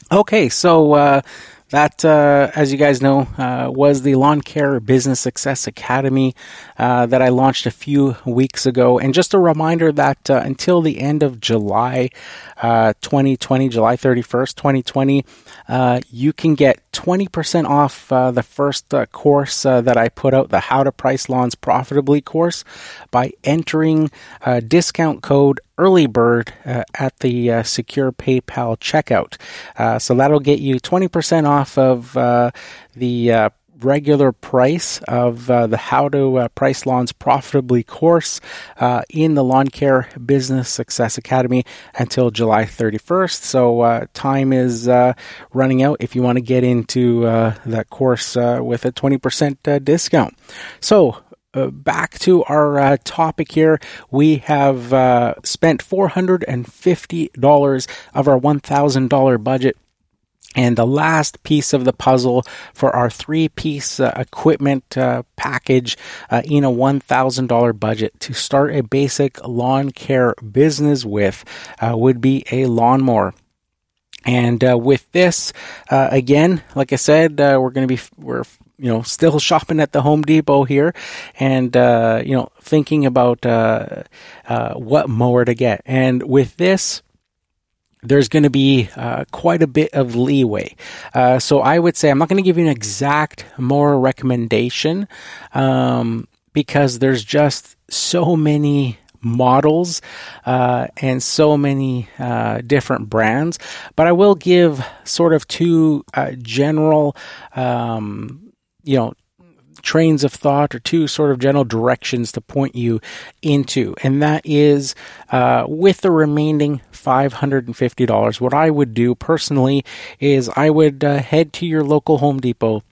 Okay, so uh, that, uh, as you guys know, uh, was the Lawn Care Business Success Academy uh, that I launched a few weeks ago. And just a reminder that uh, until the end of July 2020, uh, July 31st, 2020, uh, you can get 20% off the first course that I put out, the How to Price Lawns Profitably course, by entering discount code early bird uh, at the uh, secure PayPal checkout. Uh, so that'll get you 20% off of uh, the uh, regular price of uh, the How to Price Lawns Profitably course in the Lawn Care Business Success Academy until July 31st. So time is running out if you want to get into that course with a 20% discount. So uh, back to our uh, topic here. We have uh, spent $450 of our $1,000 budget. And the last piece of the puzzle for our three piece uh, equipment uh, package in a $1,000 budget to start a basic lawn care business with would be a lawnmower. And uh, with this, uh, again, like I said, uh, we're going to be we're you know, still shopping at the Home Depot here, and uh, you know, thinking about uh, uh, what mower to get. And with this, there's going to be uh, quite a bit of leeway. Uh, so I would say I'm not going to give you an exact mower recommendation um, because there's just so many models uh, and so many uh, different brands. But I will give sort of two uh, general, um, you know, trains of thought or two sort of general directions to point you into. And that is uh, with the remaining $550. What I would do personally is I would uh, head to your local Home Depot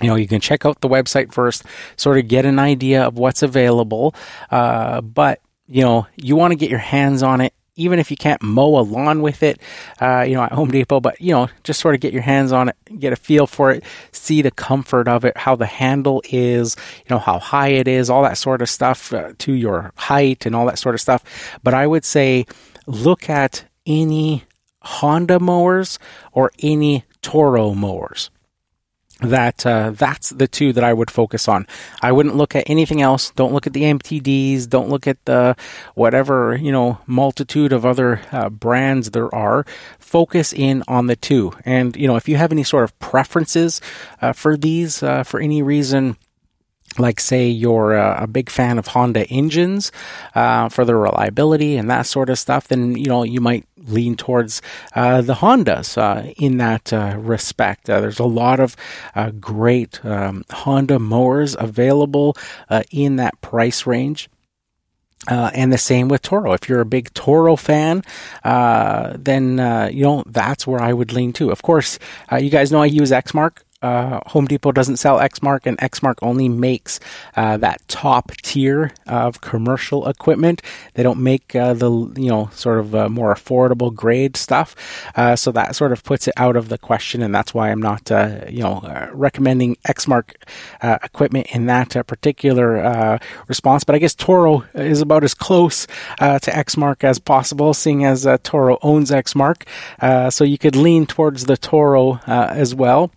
you know, you can check out the website first, sort of get an idea of what's available. Uh, but, you know, you want to get your hands on it, even if you can't mow a lawn with it, uh, you know, at Home Depot, but, you know, just sort of get your hands on it, get a feel for it, see the comfort of it, how the handle is, you know, how high it is, all that sort of stuff uh, to your height and all that sort of stuff. But I would say look at any Honda mowers or any Toro mowers that uh, that's the two that I would focus on. I wouldn't look at anything else. Don't look at the MTDs. Don't look at the whatever you know multitude of other uh, brands there are. Focus in on the two. And you know if you have any sort of preferences uh, for these uh, for any reason like say you're a, a, big fan of Honda engines uh, for the reliability and that sort of stuff, then you know you might lean towards uh, the Hondas uh, in that uh, respect. Uh, there's a lot of uh, great um, Honda mowers available in that price range. Uh, and the same with Toro. If you're a big Toro fan, uh, then uh, you know that's where I would lean to. Of course, you guys know I use Exmark uh, Home Depot doesn't sell Exmark, and Exmark only makes uh, that top tier of commercial equipment. They don't make uh, the you know sort of uh, more affordable grade stuff. Uh, so that sort of puts it out of the question, and that's why I'm not uh, you know recommending Exmark equipment in that particular response. But I guess Toro is about as close to Exmark as possible, seeing as Toro owns Exmark. so you could lean towards the Toro as well.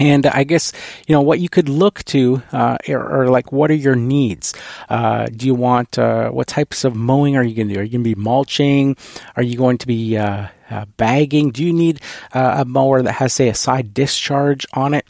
And I guess, you know, what you could look to, uh, or, like, what are your needs? Uh, do you want, uh, what types of mowing are you going to do? Are you going to be mulching? Are you going to be, uh, uh, bagging? Do you need uh, a mower that has, say, a side discharge on it?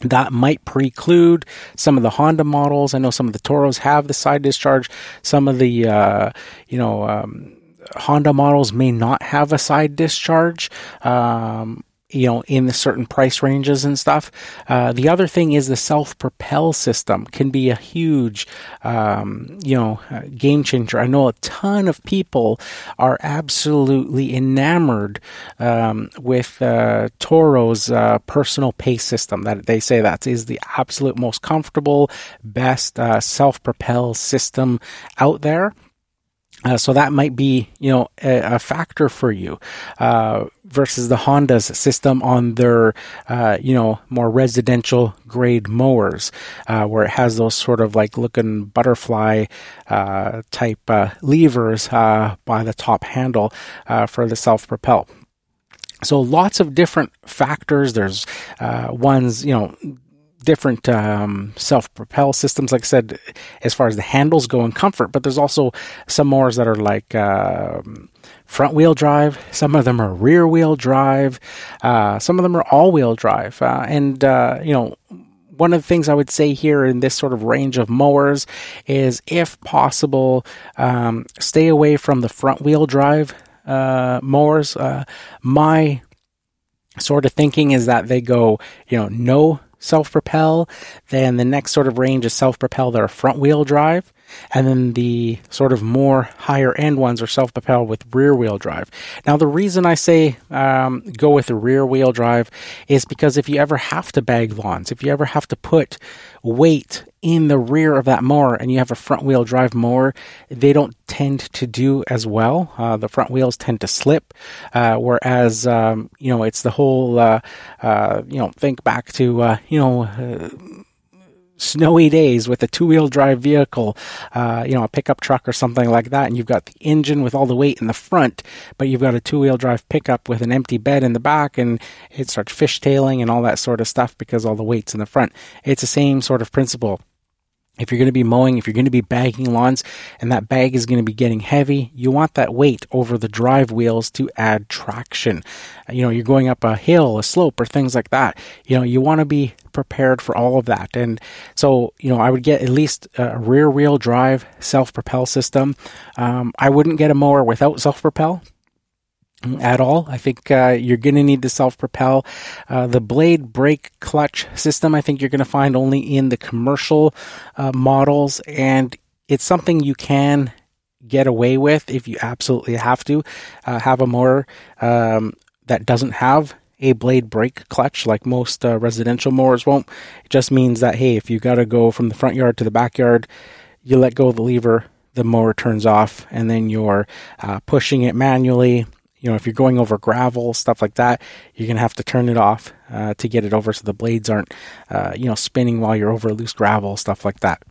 That might preclude some of the Honda models. I know some of the Toros have the side discharge. Some of the, you know, um, Honda models may not have a side discharge. Um, you know, in the certain price ranges and stuff. Uh, the other thing is the self-propel system can be a huge, um, you know, uh, game changer. I know a ton of people are absolutely enamored um, with uh, Toro's uh, personal pace system. That they say that is the absolute most comfortable, best uh, self-propel system out there. Uh, so that might be, you know, a, a factor for you uh, versus the Honda's system on their, uh, you know, more residential grade mowers, uh, where it has those sort of like looking butterfly uh, type uh, levers by the top handle for the self propel. So lots of different factors. There's ones, you know different um, self-propel systems like i said as far as the handles go and comfort but there's also some mowers that are like uh, front wheel drive. Some of them are rear wheel drive. Uh, some of them are all wheel drive. Uh, and uh, you know one of the things I would say here in this sort of range of mowers is, if possible, um, stay away from the front wheel drive uh, mowers. Uh, my sort of thinking is that they go, you know, no self propel. Then the next sort of range is self propel that are front wheel drive. And then the sort of more higher end ones are self propelled with rear wheel drive. Now, the reason I say um, go with the rear wheel drive is because if you ever have to bag lawns, if you ever have to put weight in the rear of that mower and you have a front wheel drive mower, they don't tend to do as well. Uh, the front wheels tend to slip, uh, whereas, um, you know, it's the whole, uh, uh you know, think back to, uh, you know, uh, snowy days with a two wheel drive vehicle, uh, you know, a pickup truck or something like that, and you've got the engine with all the weight in the front, but you've got a two wheel drive pickup with an empty bed in the back, and it starts fishtailing and all that sort of stuff because all the weight's in the front. It's the same sort of principle if you're going to be mowing, if you're going to be bagging lawns, and that bag is going to be getting heavy, you want that weight over the drive wheels to add traction. You know, you're going up a hill, a slope, or things like that. You know, you want to be prepared for all of that. And so, you know, I would get at least a rear wheel drive self propel system. Um, I wouldn't get a mower without self propel at all. I think uh, you're going to need the self propel. Uh, the blade brake clutch system, I think you're going to find only in the commercial uh, models, and it's something you can get away with if you absolutely have to uh, have a mower um, that doesn't have a blade brake clutch like most uh, residential mowers won't. It just means that, hey, if you got to go from the front yard to the backyard, you let go of the lever. The mower turns off, and then you're uh, pushing it manually you know, if you're going over gravel, stuff like that, you're going to have to turn it off uh, to get it over so the blades aren't, uh, you know, spinning while you're over loose gravel, stuff like that.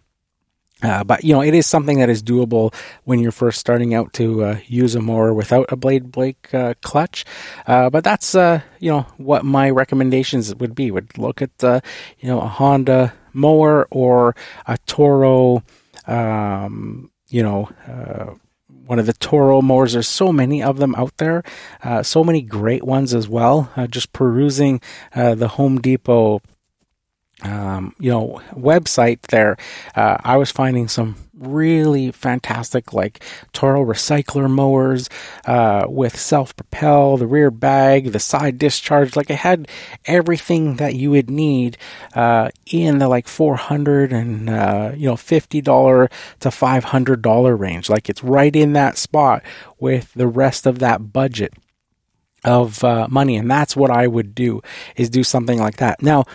Uh, but you know, it is something that is doable when you're first starting out to uh, use a mower without a blade brake uh, clutch. Uh, but that's you know what my recommendations would be. Would look at you know a Honda mower or a Toro, um, you know one of the Toro mowers. There's so many of them out there, uh, so many great ones as well. Uh, just perusing uh, the Home Depot, um, you know, website there, uh, I was finding some really fantastic like Toro recycler mowers uh, with self propel, the rear bag, the side discharge. Like it had everything that you would need uh, in the like four hundred and uh, you know fifty dollar to five hundred dollar range. Like it's right in that spot with the rest of that budget of uh, money, and that's what I would do is do something like that. Now,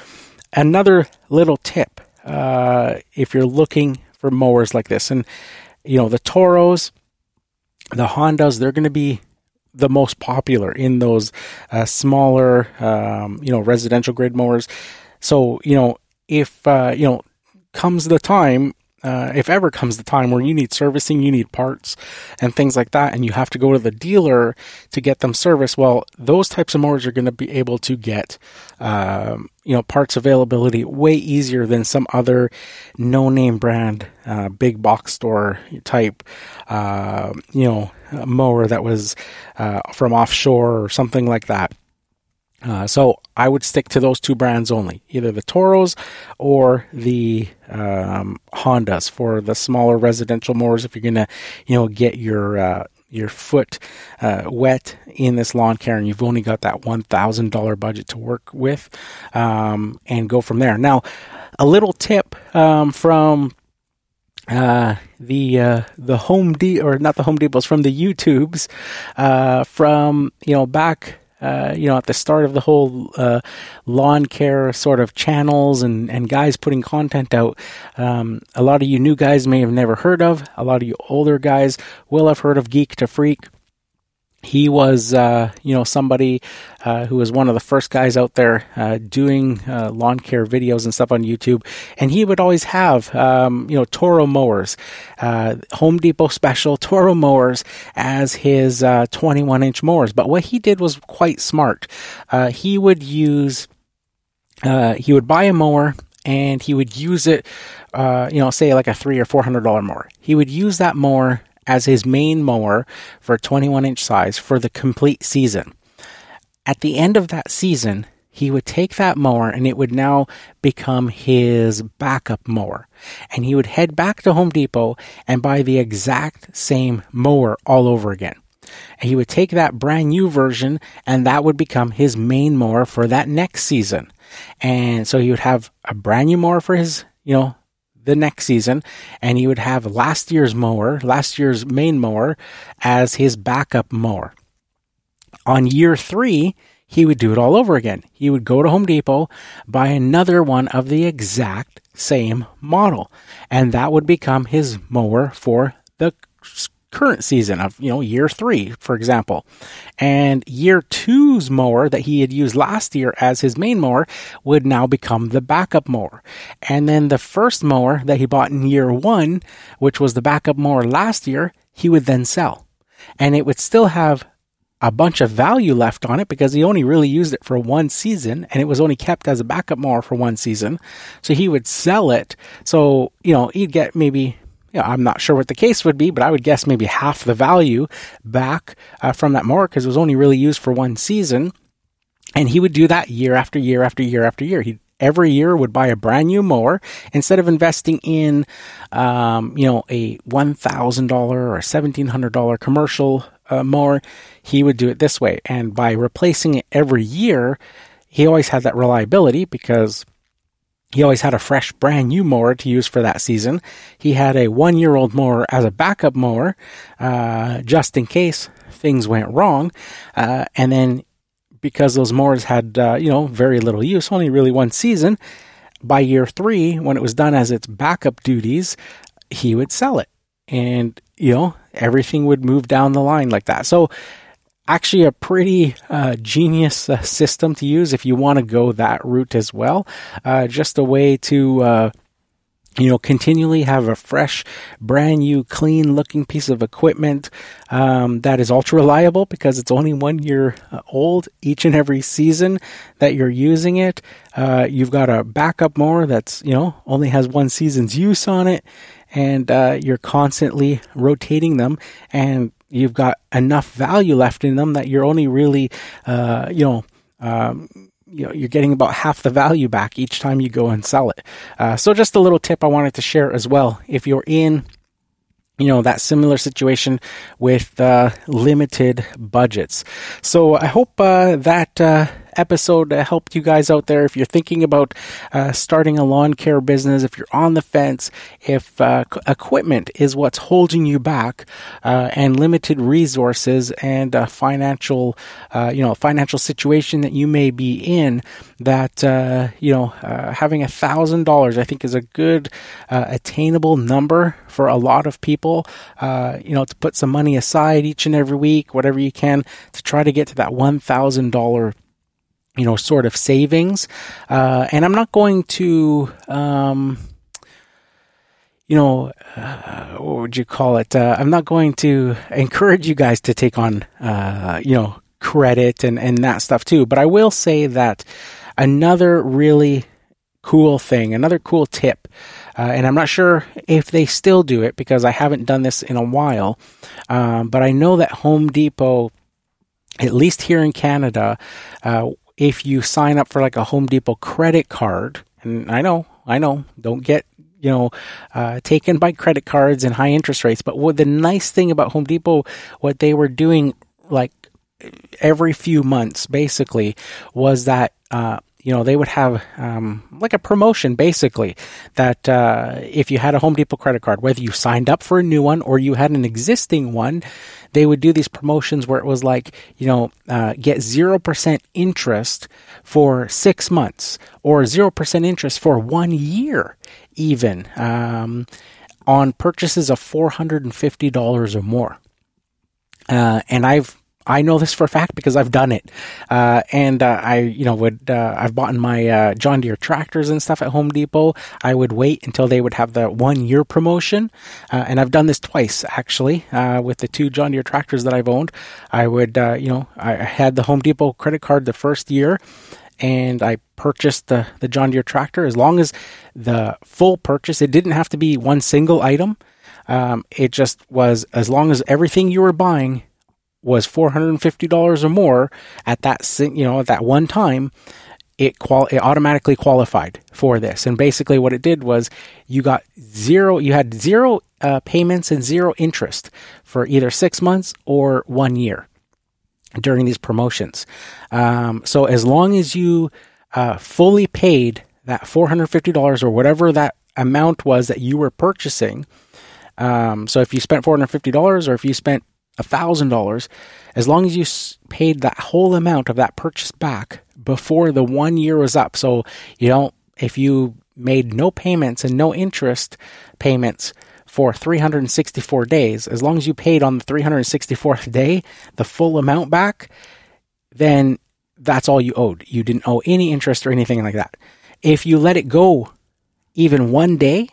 another little tip. Uh, if you're looking for mowers like this. And, you know, the Toros, the Hondas, they're going to be the most popular in those uh, smaller, um, you know, residential grade mowers. So, you know, if, uh, you know, comes the time uh, if ever comes the time where you need servicing, you need parts and things like that, and you have to go to the dealer to get them serviced, well, those types of mowers are going to be able to get, um, you know, parts availability way easier than some other no-name brand, uh, big box store type, uh, you know, mower that was uh, from offshore or something like that. Uh, so I would stick to those two brands only, either the Toros or the um, Hondas for the smaller residential mowers. If you're gonna, you know, get your uh, your foot uh, wet in this lawn care, and you've only got that one thousand dollar budget to work with, um, and go from there. Now, a little tip um, from uh, the uh, the Home D or not the Home Depots from the YouTubes uh, from you know back uh, you know, at the start of the whole uh, lawn care sort of channels and, and guys putting content out, um, a lot of you new guys may have never heard of. A lot of you older guys will have heard of Geek to Freak he was, uh, you know, somebody uh, who was one of the first guys out there uh, doing uh, lawn care videos and stuff on YouTube. And he would always have, um, you know, Toro mowers, uh, Home Depot special Toro mowers as his uh, 21 inch mowers. But what he did was quite smart. he would use, he would buy a mower and he would use it, you know, say like a three or four hundred dollar mower. He would use that mower as his main mower for 21 inch size for the complete season. At the end of that season, he would take that mower and it would now become his backup mower. And he would head back to Home Depot and buy the exact same mower all over again. And he would take that brand new version and that would become his main mower for that next season. And so he would have a brand new mower for his, you know, the next season, and he would have last year's mower, last year's main mower, as his backup mower. On year three, he would do it all over again. He would go to Home Depot, buy another one of the exact same model, and that would become his mower for the current season of, you know, year three, for example. And year two's mower that he had used last year as his main mower would now become the backup mower. And then the first mower that he bought in year one, which was the backup mower last year, he would then sell. And it would still have a bunch of value left on it because he only really used it for one season and it was only kept as a backup mower for one season. So he would sell it. So, you know, he'd get maybe, you know, I'm not sure what the case would be, but I would guess maybe half the value back uh, from that mower because it was only really used for one season. And he would do that year after year after year after year. He every year would buy a brand new mower instead of investing in, um, you know, a one thousand dollar or seventeen hundred dollar commercial uh, mower he would do it this way. And by replacing it every year, he always had that reliability because he always had a fresh, brand new mower to use for that season. He had a one year old mower as a backup mower, uh, just in case things went wrong. Uh, and then because those mowers had, uh, you know, very little use, only really one season, by year three, when it was done as its backup duties, he would sell it. And, you know, everything would move down the line like that. So, actually a pretty uh, genius uh, system to use if you want to go that route as well. Uh, just a way to uh, you know, continually have a fresh, brand new, clean looking piece of equipment um, that is ultra reliable because it's only one year uh, old each and every season that you're using it. Uh, you've got a backup mower that's, you know, only has one season's use on it, and uh, you're constantly rotating them. And you've got enough value left in them that you're only really, uh, you know, um, you know, you're getting about half the value back each time you go and sell it. Uh, so just a little tip I wanted to share as well. If you're in you know that similar situation with uh, limited budgets so i hope uh, that uh, episode to help you guys out there. If you're thinking about uh, starting a lawn care business, if you're on the fence, if uh, equipment is what's holding you back, uh, and limited resources and financial, uh, you know, financial situation that you may be in, that uh, you know, uh, having a thousand dollars, I think, is a good attainable number for a lot of people. you know, to put some money aside each and every week, whatever you can, to try to get to that one thousand dollar you know, sort of savings. Uh, and I'm not going to, um, you know, uh, what would you call it? Uh, I'm not going to encourage you guys to take on, uh, you know, credit and, and that stuff too. But I will say that another really cool thing, another cool tip, uh, and I'm not sure if they still do it because I haven't done this in a while, um, but I know that Home Depot at least here in Canada, uh, if you sign up for like a Home Depot credit card, and I know, I know, don't get you know uh, taken by credit cards and high interest rates. But what the nice thing about Home Depot, what they were doing like every few months, basically, was that. Uh, you know, they would have um, like a promotion basically that uh, if you had a Home Depot credit card, whether you signed up for a new one or you had an existing one, they would do these promotions where it was like, you know, uh, get 0% interest for six months or 0% interest for one year, even um, on purchases of $450 or more. Uh, and I've I know this for a fact because I've done it. Uh, and uh, I, you know, would uh, I've bought my uh, John Deere tractors and stuff at Home Depot. I would wait until they would have the one year promotion, uh, and I've done this twice actually uh, with the two John Deere tractors that I've owned. I would, you know, I had the Home Depot credit card the first year. And I purchased the, the John Deere tractor. As long as the full purchase, it didn't have to be one single item. Um, it just was as long as everything you were buying was $450 or more at that you know at that one time it qual it automatically qualified for this. And basically what it did was you got zero you had zero uh, payments and zero interest for either six months or one year during these promotions. Um, so as long as you uh, fully paid that $450 or whatever that amount was that you were purchasing um, so if you spent $450 or if you spent $1,000, as long as you paid that whole amount of that purchase back before the one year was up. So, you know, if you made no payments and no interest payments for 364 days, as long as you paid on the 364th day the full amount back, then that's all you owed. You didn't owe any interest or anything like that. If you let it go even one day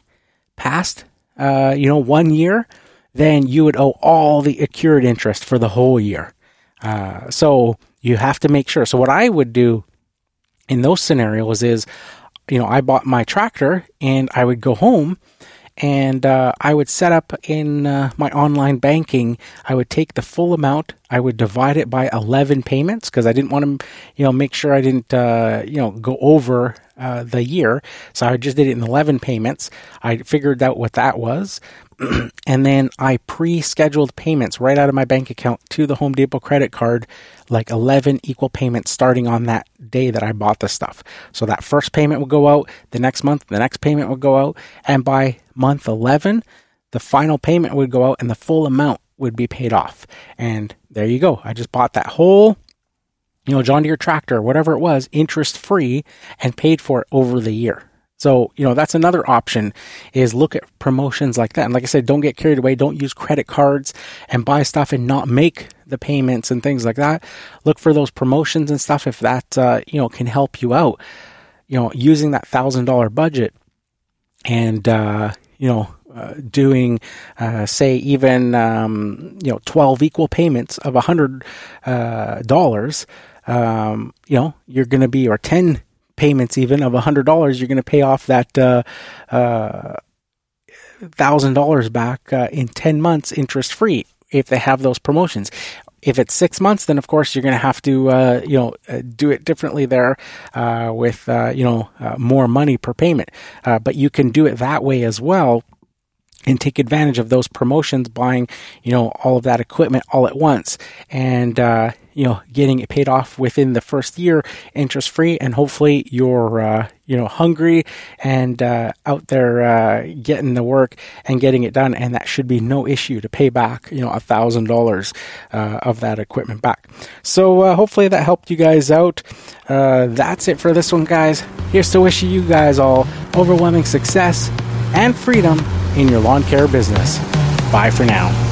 past, uh, you know, one year, then you would owe all the accrued interest for the whole year. Uh, so you have to make sure. So what I would do in those scenarios is, you know, I bought my tractor and I would go home and uh, I would set up in uh, my online banking. I would take the full amount. I would divide it by eleven payments because I didn't want to, you know, make sure I didn't, uh, you know, go over uh, the year. So I just did it in eleven payments. I figured out what that was, and then I pre-scheduled payments right out of my bank account to the Home Depot credit card, like 11 equal payments starting on that day that I bought the stuff. So that first payment would go out, the next month the next payment would go out, and by month 11, the final payment would go out and the full amount would be paid off. And there you go. I just bought that whole you know, John Deere tractor, whatever it was, interest free and paid for it over the year. So, you know, that's another option is look at promotions like that. And like I said, don't get carried away. Don't use credit cards and buy stuff and not make the payments and things like that. Look for those promotions and stuff if that, uh, you know, can help you out. You know, using that thousand dollar budget and, uh, you know, uh, doing, uh, say, even um, you know, twelve equal payments of a hundred uh, dollars. Um, you know, you're going to be or ten payments even of $100, you're going to pay off that uh, uh, $1,000 back uh, in 10 months interest free if they have those promotions. If it's six months, then of course you're going to have to, uh, you know, uh, do it differently there uh, with, you know, more money per payment. but you can do it that way as well and take advantage of those promotions, buying, you know, all of that equipment all at once and, uh, you know, getting it paid off within the first year, interest free, and hopefully you're, uh, you know, hungry and uh, out there uh, getting the work and getting it done, and that should be no issue to pay back, you know, a thousand dollars uh, of that equipment back. So uh, hopefully that helped you guys out. Uh, that's it for this one, guys. Here's to wishing you guys all overwhelming success and freedom in your lawn care business. Bye for now.